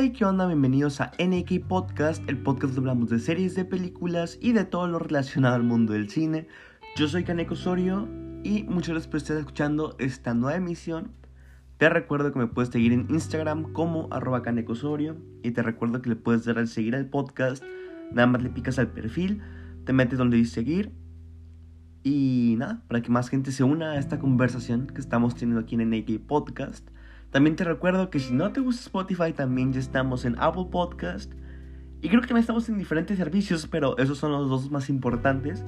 Hey, ¿qué onda? Bienvenidos a NK Podcast, el podcast donde hablamos de series, de películas y de todo lo relacionado al mundo del cine. Yo soy Kaneko Osorio y muchas gracias por estar escuchando esta nueva emisión. Te recuerdo que me puedes seguir en Instagram como arroba Kaneko Osorio y te recuerdo que le puedes dar al seguir al podcast. Nada más le picas al perfil, te metes donde dice seguir y nada, para que más gente se una a esta conversación que estamos teniendo aquí en NK Podcast. También te recuerdo que si no te gusta Spotify, también ya estamos en Apple Podcast. Y creo que también estamos en diferentes servicios, pero esos son los dos más importantes.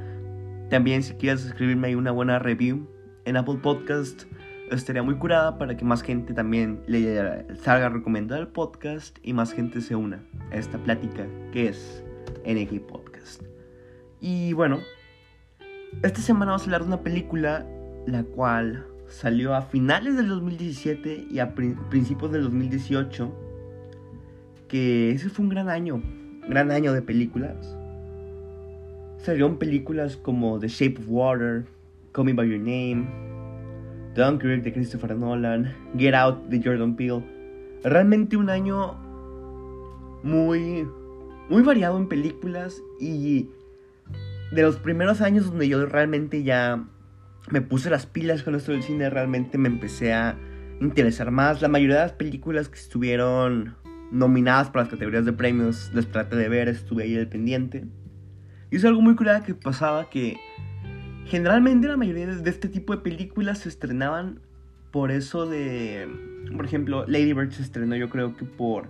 También si quieres escribirme ahí una buena review en Apple Podcast, estaría muy curada para que más gente también le salga recomendar el podcast y más gente se una a esta plática que es NG Podcast. Y bueno, esta semana vamos a hablar de una película la cual salió a finales del 2017 y a principios del 2018. Que ese fue un gran año, gran año de películas. Salieron películas como The Shape of Water, Call Me By Your Name, Dunkirk de Christopher Nolan, Get Out de Jordan Peele. Realmente un año muy, muy variado en películas y de los primeros años donde yo realmente ya me puse las pilas con esto del cine, realmente me empecé a interesar más. La mayoría de las películas que estuvieron nominadas para las categorías de premios les traté de ver, estuve ahí al pendiente. Y es algo muy curioso que pasaba que generalmente la mayoría de este tipo de películas se estrenaban por eso de... Por ejemplo, Lady Bird se estrenó yo creo que por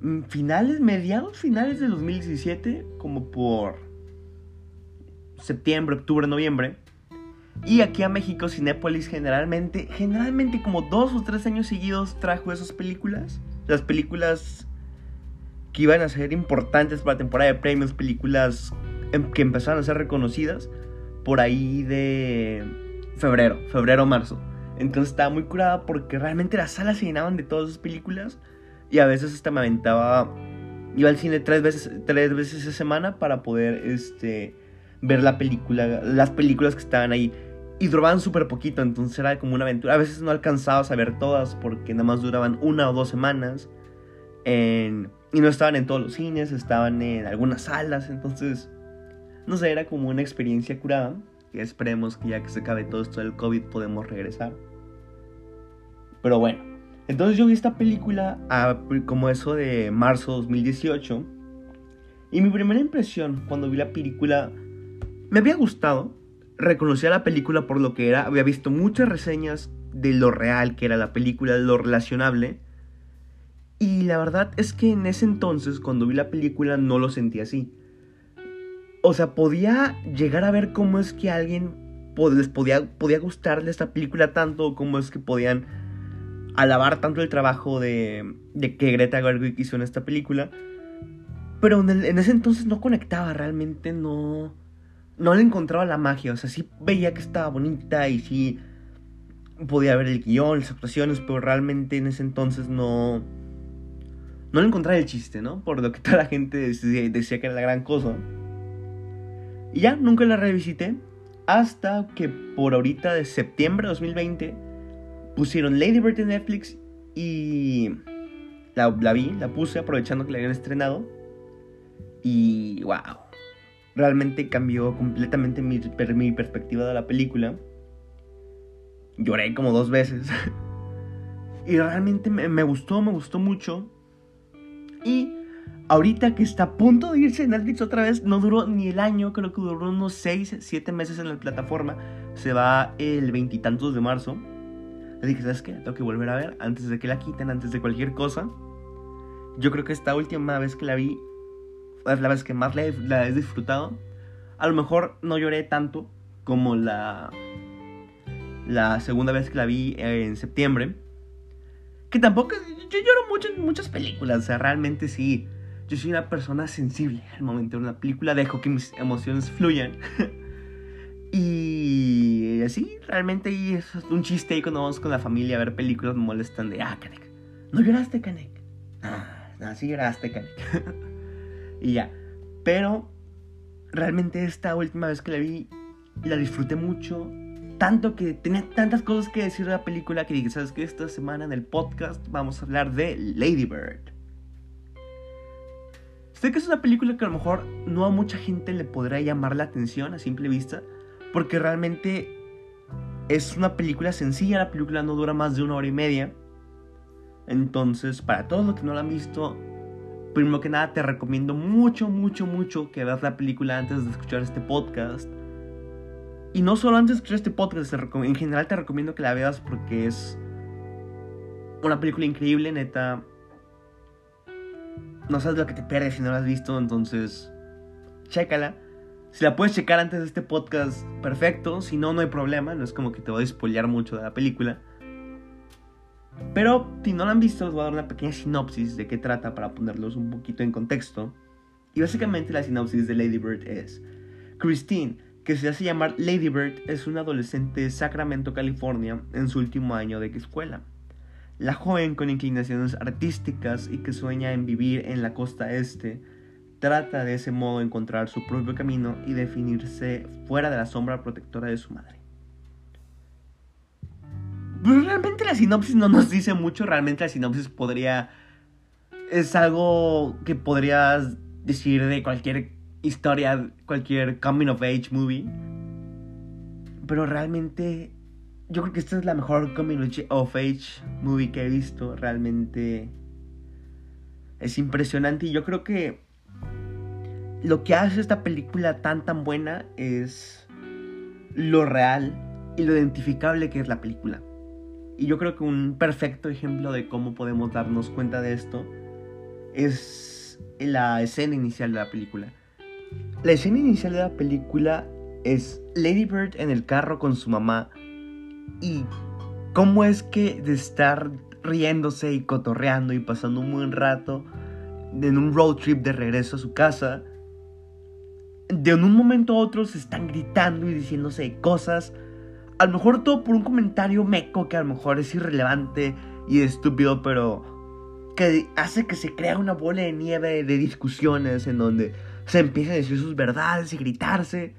mm, finales, mediados finales de 2017, como por septiembre, octubre, noviembre. Y aquí a México, Cinépolis generalmente, generalmente como dos o tres años seguidos trajo esas películas. Las películas que iban a ser importantes para la temporada de premios, películas em, que empezaron a ser reconocidas por ahí de febrero, febrero marzo. Entonces estaba muy curada porque realmente las salas se llenaban de todas esas películas y a veces hasta me aventaba, iba al cine tres veces, tres veces a semana para poder este, ver la película, las películas que estaban ahí y duraban súper poquito, entonces era como una aventura. A veces no alcanzabas a ver todas porque nada más duraban una o dos semanas. y no estaban en todos los cines, estaban en algunas salas, entonces, no sé, era como una experiencia curada. Que esperemos que ya que se acabe todo esto del COVID podemos regresar. Pero bueno, entonces yo vi esta película a, como eso de marzo 2018. Y mi primera impresión cuando vi la película me había gustado, reconocía la película por lo que era, había visto muchas reseñas de lo real que era la película, de lo relacionable. Y la verdad es que en ese entonces, cuando vi la película, no lo sentí así. O sea, podía llegar a ver cómo es que alguien les podía, podía gustarle esta película tanto, cómo es que podían alabar tanto el trabajo de, de que Greta Gerwig hizo en esta película. Pero en ese entonces no conectaba, realmente no no le encontraba la magia. O sea, sí veía que estaba bonita y sí podía ver el guion, las actuaciones, pero realmente en ese entonces no. No le encontraba el chiste, ¿no? Por lo que toda la gente decía, que era la gran cosa. Y ya, nunca la revisité. Hasta que por ahorita de septiembre de 2020 pusieron Lady Bird en Netflix y la, la vi, la puse aprovechando que la habían estrenado. Y wow realmente cambió completamente mi, perspectiva de la película. Lloré como dos veces. y realmente me, gustó, me gustó mucho. Y ahorita que está a punto de irse Netflix otra vez, no duró ni el año, creo que duró unos 6, 7 meses en la plataforma. Se va el veintitantos de marzo. Le dije, ¿sabes qué? Tengo que volver a ver antes de que la quiten, antes de cualquier cosa. Yo creo que esta última vez que la vi la vez que más la he, disfrutado. A lo mejor no lloré tanto como la, la segunda vez que la vi en septiembre. Que tampoco, yo lloro mucho en muchas películas, o sea, realmente sí. Yo soy una persona sensible al momento de una película, dejo que mis emociones fluyan. y así, realmente y es un chiste ahí cuando vamos con la familia a ver películas, me molestan de, ah, Kanek, ¿no lloraste, Kanek? Ah, sí lloraste, Kanek. y ya. Pero realmente esta última vez que la vi, la disfruté mucho. Tanto que tenía tantas cosas que decir de la película que dije, ¿sabes qué? Esta semana en el podcast vamos a hablar de Lady Bird. Sé que es una película que a lo mejor no a mucha gente le podrá llamar la atención a simple vista, porque realmente es una película sencilla, la película no dura más de una hora y media. Entonces, para todos los que no la han visto, primero que nada te recomiendo mucho, mucho, mucho que veas la película antes de escuchar este podcast. Y no solo antes de escuchar este podcast, en general te recomiendo que la veas porque es una película increíble, neta. No sabes lo que te pierdes si no la has visto, entonces chécala. Si la puedes checar antes de este podcast, perfecto. Si no, no hay problema. No es como que te voy a spoilear mucho de la película. Pero si no la han visto, os voy a dar una pequeña sinopsis de qué trata para ponerlos un poquito en contexto. Y básicamente la sinopsis de Lady Bird es: Christine, que se hace llamar Lady Bird, es una adolescente de Sacramento, California, en su último año de escuela. La joven con inclinaciones artísticas y que sueña en vivir en la costa este, trata de ese modo encontrar su propio camino y definirse fuera de la sombra protectora de su madre. Pues realmente la sinopsis no nos dice mucho, realmente la sinopsis podría... Es algo que podrías decir de cualquier historia, cualquier coming of age movie. Pero realmente yo creo que esta es la mejor coming of age movie que he visto. Realmente es impresionante y yo creo que lo que hace esta película tan tan buena es lo real y lo identificable que es la película. Y yo creo que un perfecto ejemplo de cómo podemos darnos cuenta de esto es la escena inicial de la película. La escena inicial de la película es Lady Bird en el carro con su mamá y cómo es que de estar riéndose y cotorreando y pasando un buen rato en un road trip de regreso a su casa, de un momento a otro se están gritando y diciéndose cosas. A lo mejor todo por un comentario meco que a lo mejor es irrelevante y estúpido, pero que hace que se crea una bola de nieve de discusiones en donde se empiezan a decir sus verdades y gritarse.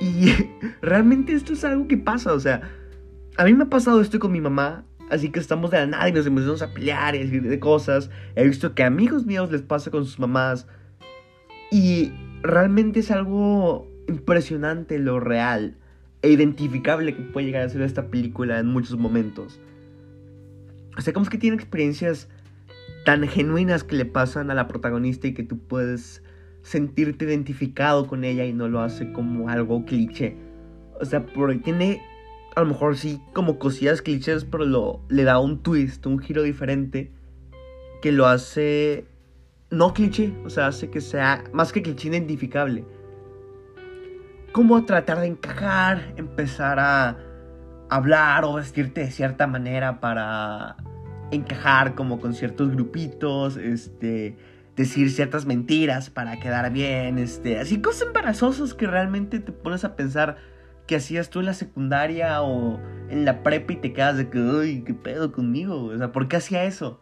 Y realmente esto es algo que pasa, o sea, a mí me ha pasado esto con mi mamá, así que estamos de la nada y nos empezamos a pelear y decir de cosas. He visto que a amigos míos les pasa con sus mamás. Y realmente es algo impresionante lo real e identificable que puede llegar a ser esta película en muchos momentos. O sea, como es que tiene experiencias tan genuinas que le pasan a la protagonista y que tú puedes sentirte identificado con ella y no lo hace como algo cliché. O sea, porque tiene a lo mejor sí como cosillas clichés, pero lo, le da un twist, un giro diferente que lo hace no cliché, o sea, hace que sea más que cliché identificable. Cómo tratar de encajar, empezar a hablar o vestirte de cierta manera para encajar como con ciertos grupitos, este, decir ciertas mentiras para quedar bien, este, así cosas embarazosas que realmente te pones a pensar que hacías tú en la secundaria o en la prepa y te quedas de que, uy, qué pedo conmigo, o sea, ¿por qué hacía eso?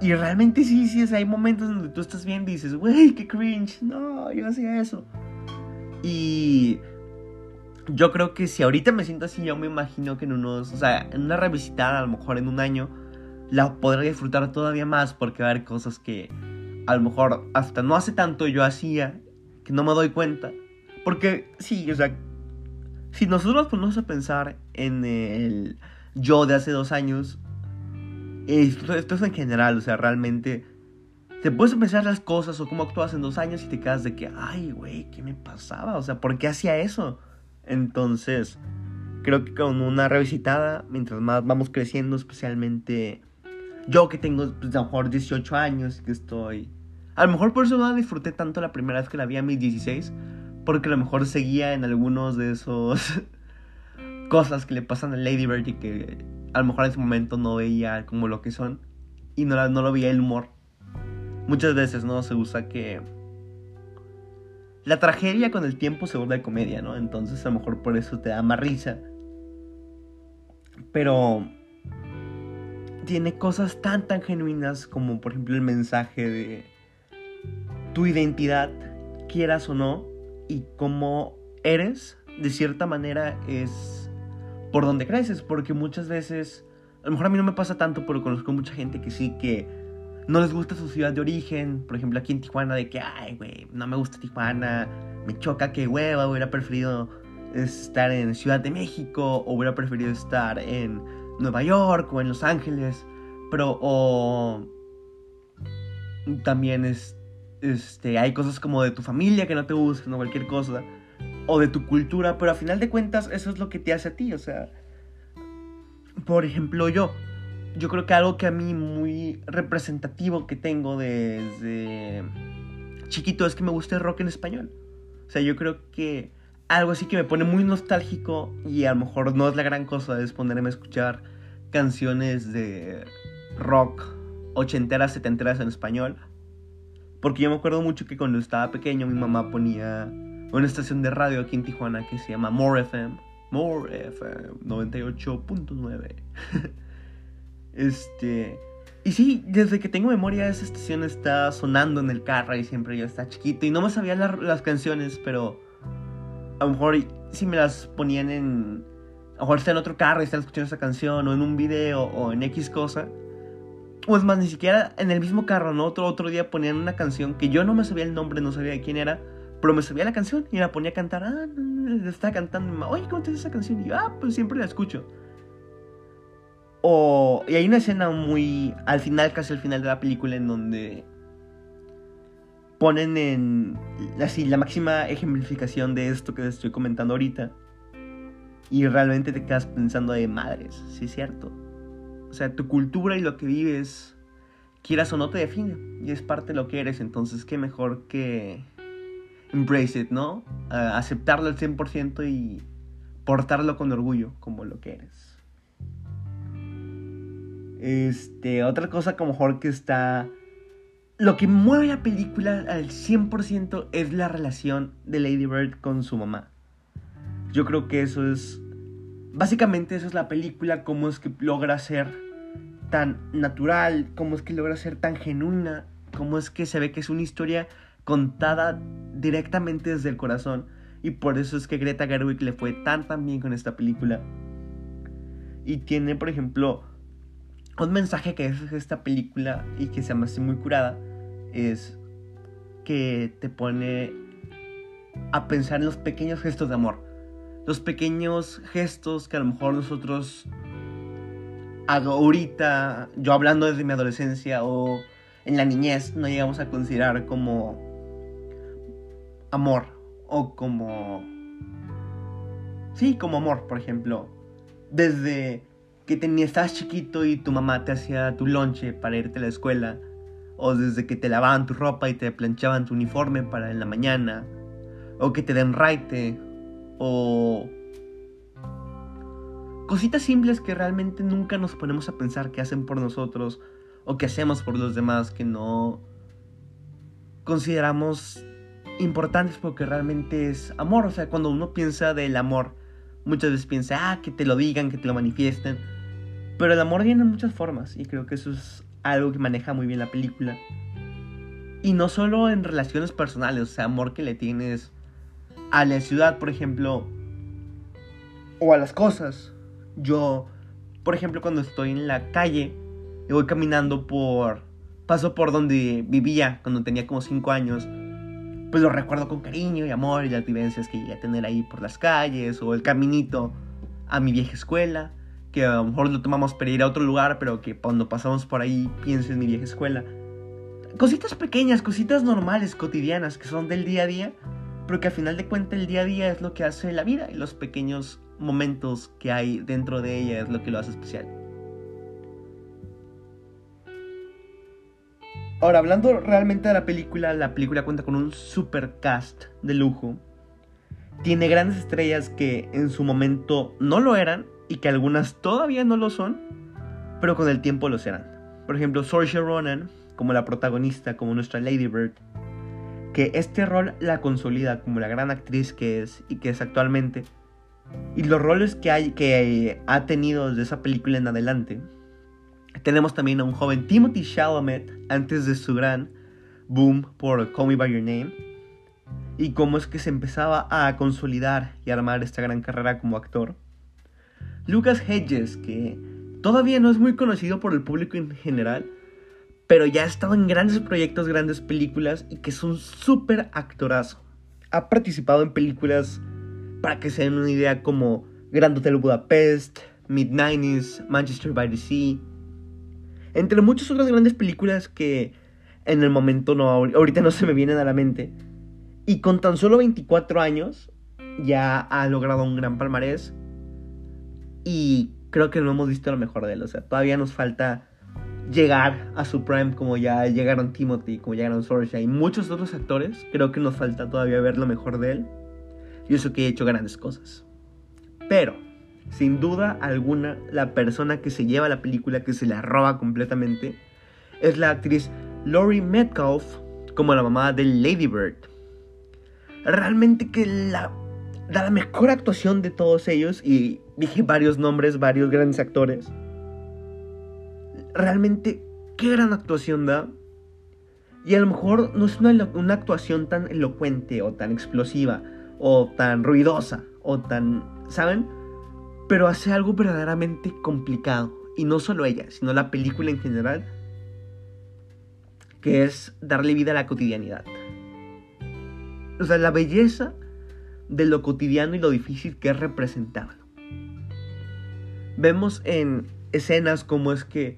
Y realmente sí, sí, hay momentos donde tú estás viendo y dices, wey, qué cringe, no, yo hacía eso. Y yo creo que si ahorita me siento así, yo me imagino que en unos, o sea, en una revisitada, a lo mejor en un año, la podré disfrutar todavía más porque va a haber cosas que a lo mejor hasta no hace tanto yo hacía, que no me doy cuenta. Porque sí, o sea, si nosotros nos ponemos a pensar en el yo de hace dos años, esto, es en general, o sea, realmente te puedes pensar las cosas o cómo actúas en dos años y te quedas de que, ay, güey, ¿qué me pasaba? O sea, ¿por qué hacía eso? Entonces, creo que con una revisitada, mientras más vamos creciendo, especialmente yo que tengo, pues, a lo mejor 18 años, que estoy... A lo mejor por eso no disfruté tanto la primera vez que la vi a mis 16, porque a lo mejor seguía en algunos de esos cosas que le pasan a Lady Bird y que a lo mejor en ese momento no veía como lo que son y no, no lo veía el humor. Muchas veces, ¿no? Se usa que la tragedia con el tiempo se vuelve comedia, ¿no? Entonces a lo mejor por eso te da más risa. Pero tiene cosas tan tan genuinas como por ejemplo el mensaje de tu identidad, quieras o no, y cómo eres, de cierta manera es por donde creces, porque muchas veces, a lo mejor a mí no me pasa tanto, pero conozco mucha gente que sí que no les gusta su ciudad de origen, por ejemplo aquí en Tijuana, de que, ay, güey, no me gusta Tijuana, me choca que hueva, hubiera preferido estar en Ciudad de México o hubiera preferido estar en Nueva York o en Los Ángeles, pero o también es, este, hay cosas como de tu familia que no te gustan o cualquier cosa, o de tu cultura, pero a final de cuentas eso es lo que te hace a ti, o sea, por ejemplo yo, yo creo que algo que a mí muy representativo que tengo desde chiquito es que me gusta el rock en español. O sea, yo creo que algo así que me pone muy nostálgico y a lo mejor no es la gran cosa es ponerme a escuchar canciones de rock ochenteras, setenteras en español. Porque yo me acuerdo mucho que cuando estaba pequeño mi mamá ponía una estación de radio aquí en Tijuana que se llama More FM. More FM 98.9. este. Y sí, desde que tengo memoria esa estación está sonando en el carro y siempre yo estaba chiquito y no me sabía las canciones, pero a lo mejor si me las ponían en... A lo mejor está en otro carro y están escuchando esa canción o en un video o en X cosa. O es más, ni siquiera en el mismo carro. Otro, otro día ponían una canción que yo no me sabía el nombre, no sabía de quién era, pero me sabía la canción y la ponía a cantar. Ah, estaba cantando. Oye, ¿cómo te esa canción? Y yo, ah, pues siempre la escucho. O, y hay una escena muy al final, casi al final de la película, en donde ponen en así la máxima ejemplificación de esto que estoy comentando ahorita. Y realmente te quedas pensando de madres, sí es cierto. O sea, tu cultura y lo que vives, quieras o no, te define. Y es parte de lo que eres. Entonces, qué mejor que embrace it, ¿no? aceptarlo al 100% y portarlo con orgullo como lo que eres. Este, otra cosa como mejor que está... Lo que mueve la película al 100% es la relación de Lady Bird con su mamá. Yo creo que eso es... Básicamente eso es la película, cómo es que logra ser tan natural, cómo es que logra ser tan genuina, cómo es que se ve que es una historia contada directamente desde el corazón. Y por eso es que Greta Gerwig le fue tan tan bien con esta película. Y tiene, por ejemplo, un mensaje que es esta película y que se llama así muy curada es que te pone a pensar en los pequeños gestos de amor. Los pequeños gestos que a lo mejor nosotros ahorita, yo hablando desde mi adolescencia o en la niñez, no llegamos a considerar como amor o como... Sí, como amor, por ejemplo. Desde que tenías, estabas chiquito y tu mamá te hacía tu lonche para irte a la escuela, o desde que te lavaban tu ropa y te planchaban tu uniforme para en la mañana, o que te den raite, o cositas simples que realmente nunca nos ponemos a pensar que hacen por nosotros o que hacemos por los demás que no consideramos importantes porque realmente es amor. O sea, cuando uno piensa del amor, muchas veces piensa, ah, que te lo digan, que te lo manifiesten. Pero el amor viene en muchas formas y creo que eso es algo que maneja muy bien la película. Y no solo en relaciones personales, o sea, amor que le tienes a la ciudad, por ejemplo, o a las cosas. Yo, por ejemplo, cuando estoy en la calle y voy caminando por... Paso por donde vivía cuando tenía como 5 años. Pues lo recuerdo con cariño y amor y las vivencias que llegué a tener ahí por las calles o el caminito a mi vieja escuela que a lo mejor lo tomamos para ir a otro lugar, pero que cuando pasamos por ahí pienso en mi vieja escuela. Cositas pequeñas, cositas normales, cotidianas, que son del día a día, pero que al final de cuentas el día a día es lo que hace la vida y los pequeños momentos que hay dentro de ella es lo que lo hace especial. Ahora, hablando realmente de la película, la película cuenta con un super cast de lujo. Tiene grandes estrellas que en su momento no lo eran y que algunas todavía no lo son, pero con el tiempo lo serán. Por ejemplo, Saoirse Ronan, como la protagonista, como nuestra Lady Bird, que este rol la consolida como la gran actriz que es y que es actualmente, y los roles que, hay, que ha tenido desde esa película en adelante. Tenemos también a un joven Timothy Chalamet antes de su gran boom por Call Me By Your Name y cómo es que se empezaba a consolidar y armar esta gran carrera como actor. Lucas Hedges, que todavía no es muy conocido por el público en general, pero ya ha estado en grandes proyectos, grandes películas y que es un súper actorazo. Ha participado en películas, para que se den una idea, como Grand Hotel Budapest, Mid-90s, Manchester by the Sea, entre muchas otras grandes películas que en el momento no, ahorita no se me vienen a la mente. Y con tan solo 24 años ya ha logrado un gran palmarés. Y creo que no hemos visto lo mejor de él. O sea, todavía nos falta llegar a su prime como ya llegaron Timothy, como llegaron Sorcia y muchos otros actores. Creo que nos falta todavía ver lo mejor de él. Y eso que he hecho grandes cosas. Pero, sin duda alguna, la persona que se lleva la película, que se la roba completamente, es la actriz Laurie Metcalf como la mamá de Lady Bird. Realmente que la da la mejor actuación de todos ellos y dije varios nombres, varios grandes actores. Realmente qué gran actuación da. Y a lo mejor no es una, una actuación tan elocuente o tan explosiva o tan ruidosa o tan, ¿saben? Pero hace algo verdaderamente complicado. Y no solo ella, sino la película en general que es darle vida a la cotidianidad. O sea, la belleza de lo cotidiano y lo difícil que es representarlo. Vemos en escenas como es que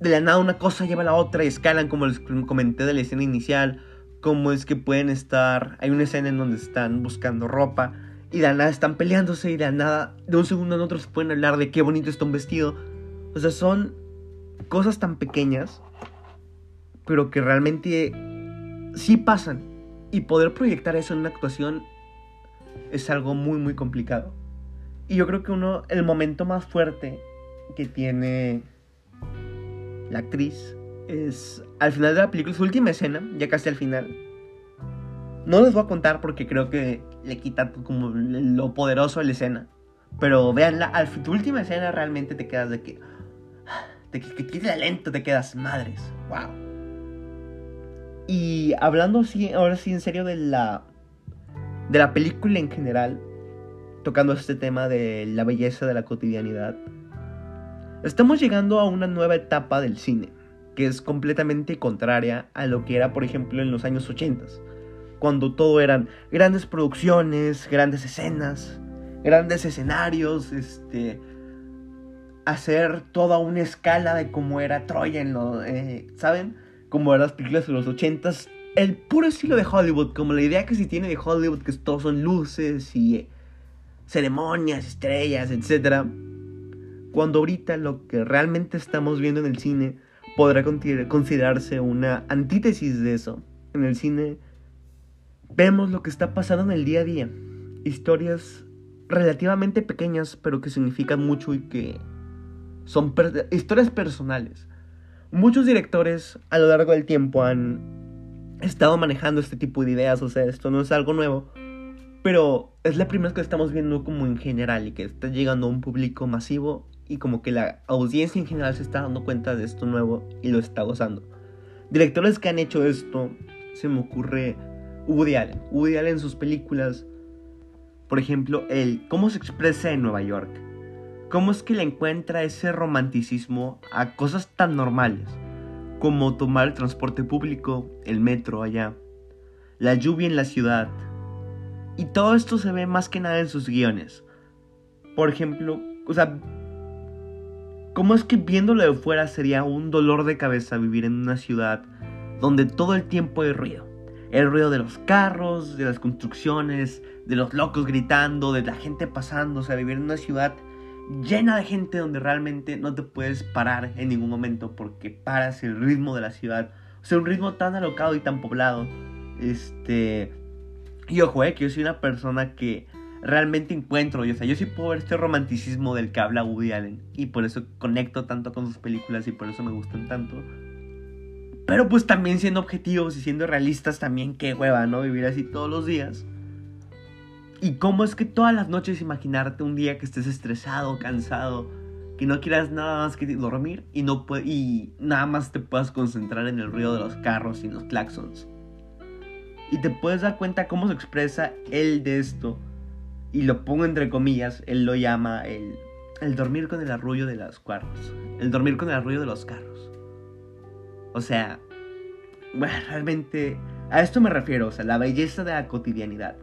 de la nada una cosa lleva a la otra y escalan, como les comenté de la escena inicial, como es que pueden estar, hay una escena en donde están buscando ropa y de la nada están peleándose y de la nada, de un segundo en otro se pueden hablar de qué bonito está un vestido. O sea, son cosas tan pequeñas pero que realmente sí pasan. Y poder proyectar eso en una actuación es algo muy, muy complicado. Y yo creo que uno, el momento más fuerte que tiene la actriz es al final de la película, su última escena, ya casi al final. No les voy a contar porque creo que le quita como lo poderoso de la escena. Pero veanla, al tu última escena realmente te quedas de que. Te, lento, te quedas madres. ¡Wow! Y hablando ahora sí en serio de la, de la película en general, tocando este tema de la belleza de la cotidianidad, estamos llegando a una nueva etapa del cine, que es completamente contraria a lo que era, por ejemplo, en los años 80, cuando todo eran grandes producciones, grandes escenas, grandes escenarios, este, hacer toda una escala de cómo era Troya en lo, eh, ¿saben? como eran las películas de los ochentas, el puro estilo de Hollywood, como la idea que se tiene de Hollywood, que todos son luces y eh, ceremonias, estrellas, etc. Cuando ahorita lo que realmente estamos viendo en el cine podrá considerarse una antítesis de eso. En el cine vemos lo que está pasando en el día a día. Historias relativamente pequeñas, pero que significan mucho y que son historias personales. Muchos directores a lo largo del tiempo han estado manejando este tipo de ideas, o sea, esto no es algo nuevo, pero es la primera vez que estamos viendo como en general y que está llegando a un público masivo y como que la audiencia en general se está dando cuenta de esto nuevo y lo está gozando. Directores que han hecho esto, se me ocurre Woody Allen. Woody Allen en sus películas, por ejemplo, el cómo se expresa en Nueva York ¿Cómo es que le encuentra ese romanticismo a cosas tan normales como tomar el transporte público, el metro allá, la lluvia en la ciudad? Y todo esto se ve más que nada en sus guiones. Por ejemplo, o sea, ¿cómo es que viéndolo de fuera sería un dolor de cabeza vivir en una ciudad donde todo el tiempo hay ruido? El ruido de los carros, de las construcciones, de los locos gritando, de la gente pasando, o sea, vivir en una ciudad llena de gente donde realmente no te puedes parar en ningún momento porque paras el ritmo de la ciudad. O sea, un ritmo tan alocado y tan poblado. Este. Y ojo, eh, que yo soy una persona que realmente encuentro. o sea, yo sí puedo ver este romanticismo del que habla Woody Allen. Y por eso conecto tanto con sus películas y por eso me gustan tanto. Pero pues también siendo objetivos y siendo realistas también, qué hueva, ¿no? Vivir así todos los días. Y cómo es que todas las noches imaginarte un día que estés estresado, cansado, que no quieras nada más que dormir y, no y nada más te puedas concentrar en el ruido de los carros y los claxons. Y te puedes dar cuenta cómo se expresa él de esto. Y lo pongo entre comillas, él lo llama el, el dormir con el arrullo de los carros. El dormir con el arrullo de los carros. O sea, bueno, realmente a esto me refiero, o sea, la belleza de la cotidianidad,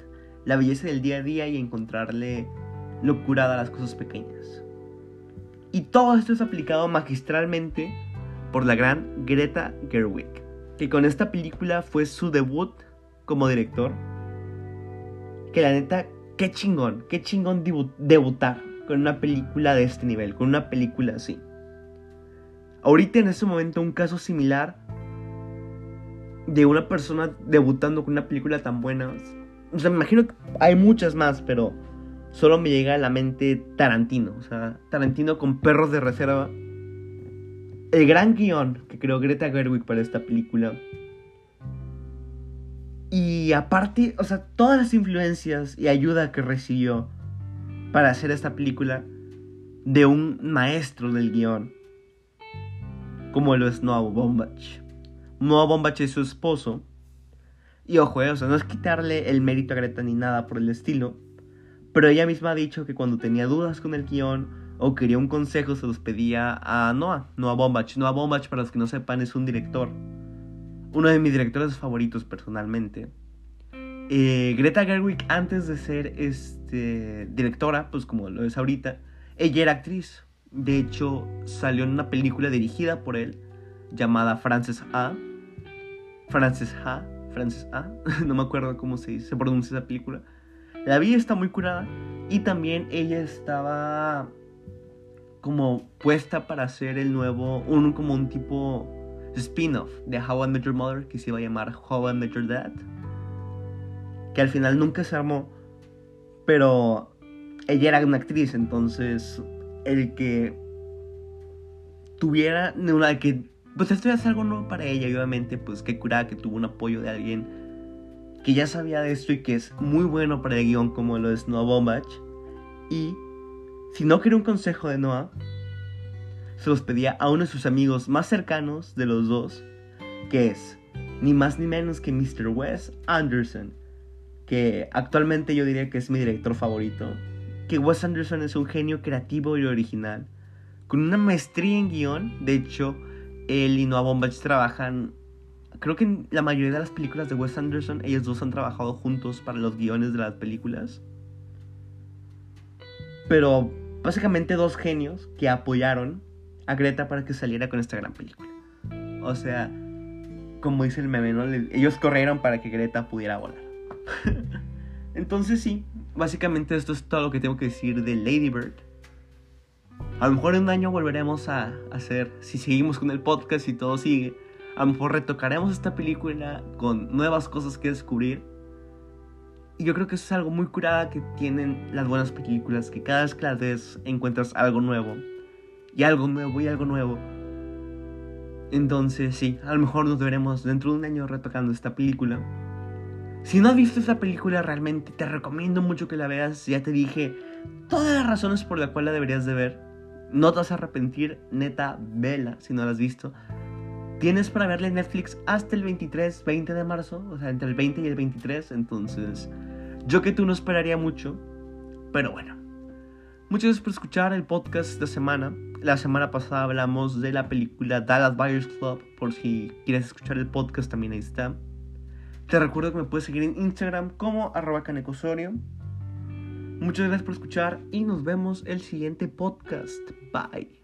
la belleza del día a día y encontrarle locura a las cosas pequeñas. Y todo esto es aplicado magistralmente por la gran Greta Gerwig, que con esta película fue su debut como director. Que la neta, qué chingón, qué chingón debutar con una película de este nivel, con una película así. Ahorita en este momento un caso similar de una persona debutando con una película tan buena. O sea, me imagino que hay muchas más, pero solo me llega a la mente Tarantino. O sea, Tarantino con perros de reserva. El gran guion que creó Greta Gerwig para esta película. Y aparte, o sea, todas las influencias y ayuda que recibió para hacer esta película de un maestro del guion, como lo es Noah Bombach. Noah Bombach es su esposo. Y ojo, eh, no es quitarle el mérito a Greta ni nada por el estilo, pero ella misma ha dicho que cuando tenía dudas con el guion o quería un consejo se los pedía a Noah, Noah Bombach. Noah Bombach, para los que no sepan, es un director. Uno de mis directores favoritos personalmente. Eh, Greta Gerwig, antes de ser este, directora, pues como lo es ahorita, ella era actriz. De hecho, salió en una película dirigida por él llamada Frances A. Frances A. Frances A. no me acuerdo cómo se, se pronuncia esa película. La vi está muy curada y también ella estaba como puesta para hacer el nuevo, un como un tipo spin-off de How I Met Your Mother que se iba a llamar How I Met Your Dad. Que al final nunca se armó, pero ella era una actriz, entonces el que tuviera, una que, pues esto ya es algo nuevo para ella, obviamente, pues qué curada que tuvo un apoyo de alguien que ya sabía de esto y que es muy bueno para el guion como lo es Noah Bombach. Y si no quería un consejo de Noah, se los pedía a uno de sus amigos más cercanos de los dos, que es ni más ni menos que Mr. Wes Anderson, que actualmente yo diría que es mi director favorito. Que Wes Anderson es un genio creativo y original, con una maestría en guion. De hecho, él y Noah Bombach trabajan creo que en la mayoría de las películas de Wes Anderson, ellos dos han trabajado juntos para los guiones de las películas. Pero básicamente dos genios que apoyaron a Greta para que saliera con esta gran película. O sea, como dice el meme. Ellos corrieron para que Greta pudiera volar. Entonces sí, básicamente esto es todo lo que tengo que decir de Lady Bird. A lo mejor en un año volveremos a hacer, si seguimos con el podcast y todo sigue, a lo mejor retocaremos esta película con nuevas cosas que descubrir. Y yo creo que eso es algo muy curada que tienen las buenas películas, que cada vez que las ves encuentras algo nuevo. Y algo nuevo y algo nuevo. Entonces sí, a lo mejor nos veremos dentro de un año retocando esta película. Si no has visto esta película realmente te recomiendo mucho que la veas. Ya te dije todas las razones por las cuales la deberías de ver. No te vas a arrepentir, neta, vela si no la has visto. Tienes para verle Netflix hasta el 23, 20 de marzo, o sea, entre el 20 y el 23, entonces yo que tú no esperaría mucho, pero bueno. Muchas gracias por escuchar el podcast de semana. La semana pasada hablamos de la película Dallas Buyers Club, por si quieres escuchar el podcast también ahí está. Te recuerdo que me puedes seguir en Instagram como arroba canecosorio. Muchas gracias por escuchar y nos vemos el siguiente podcast. Bye.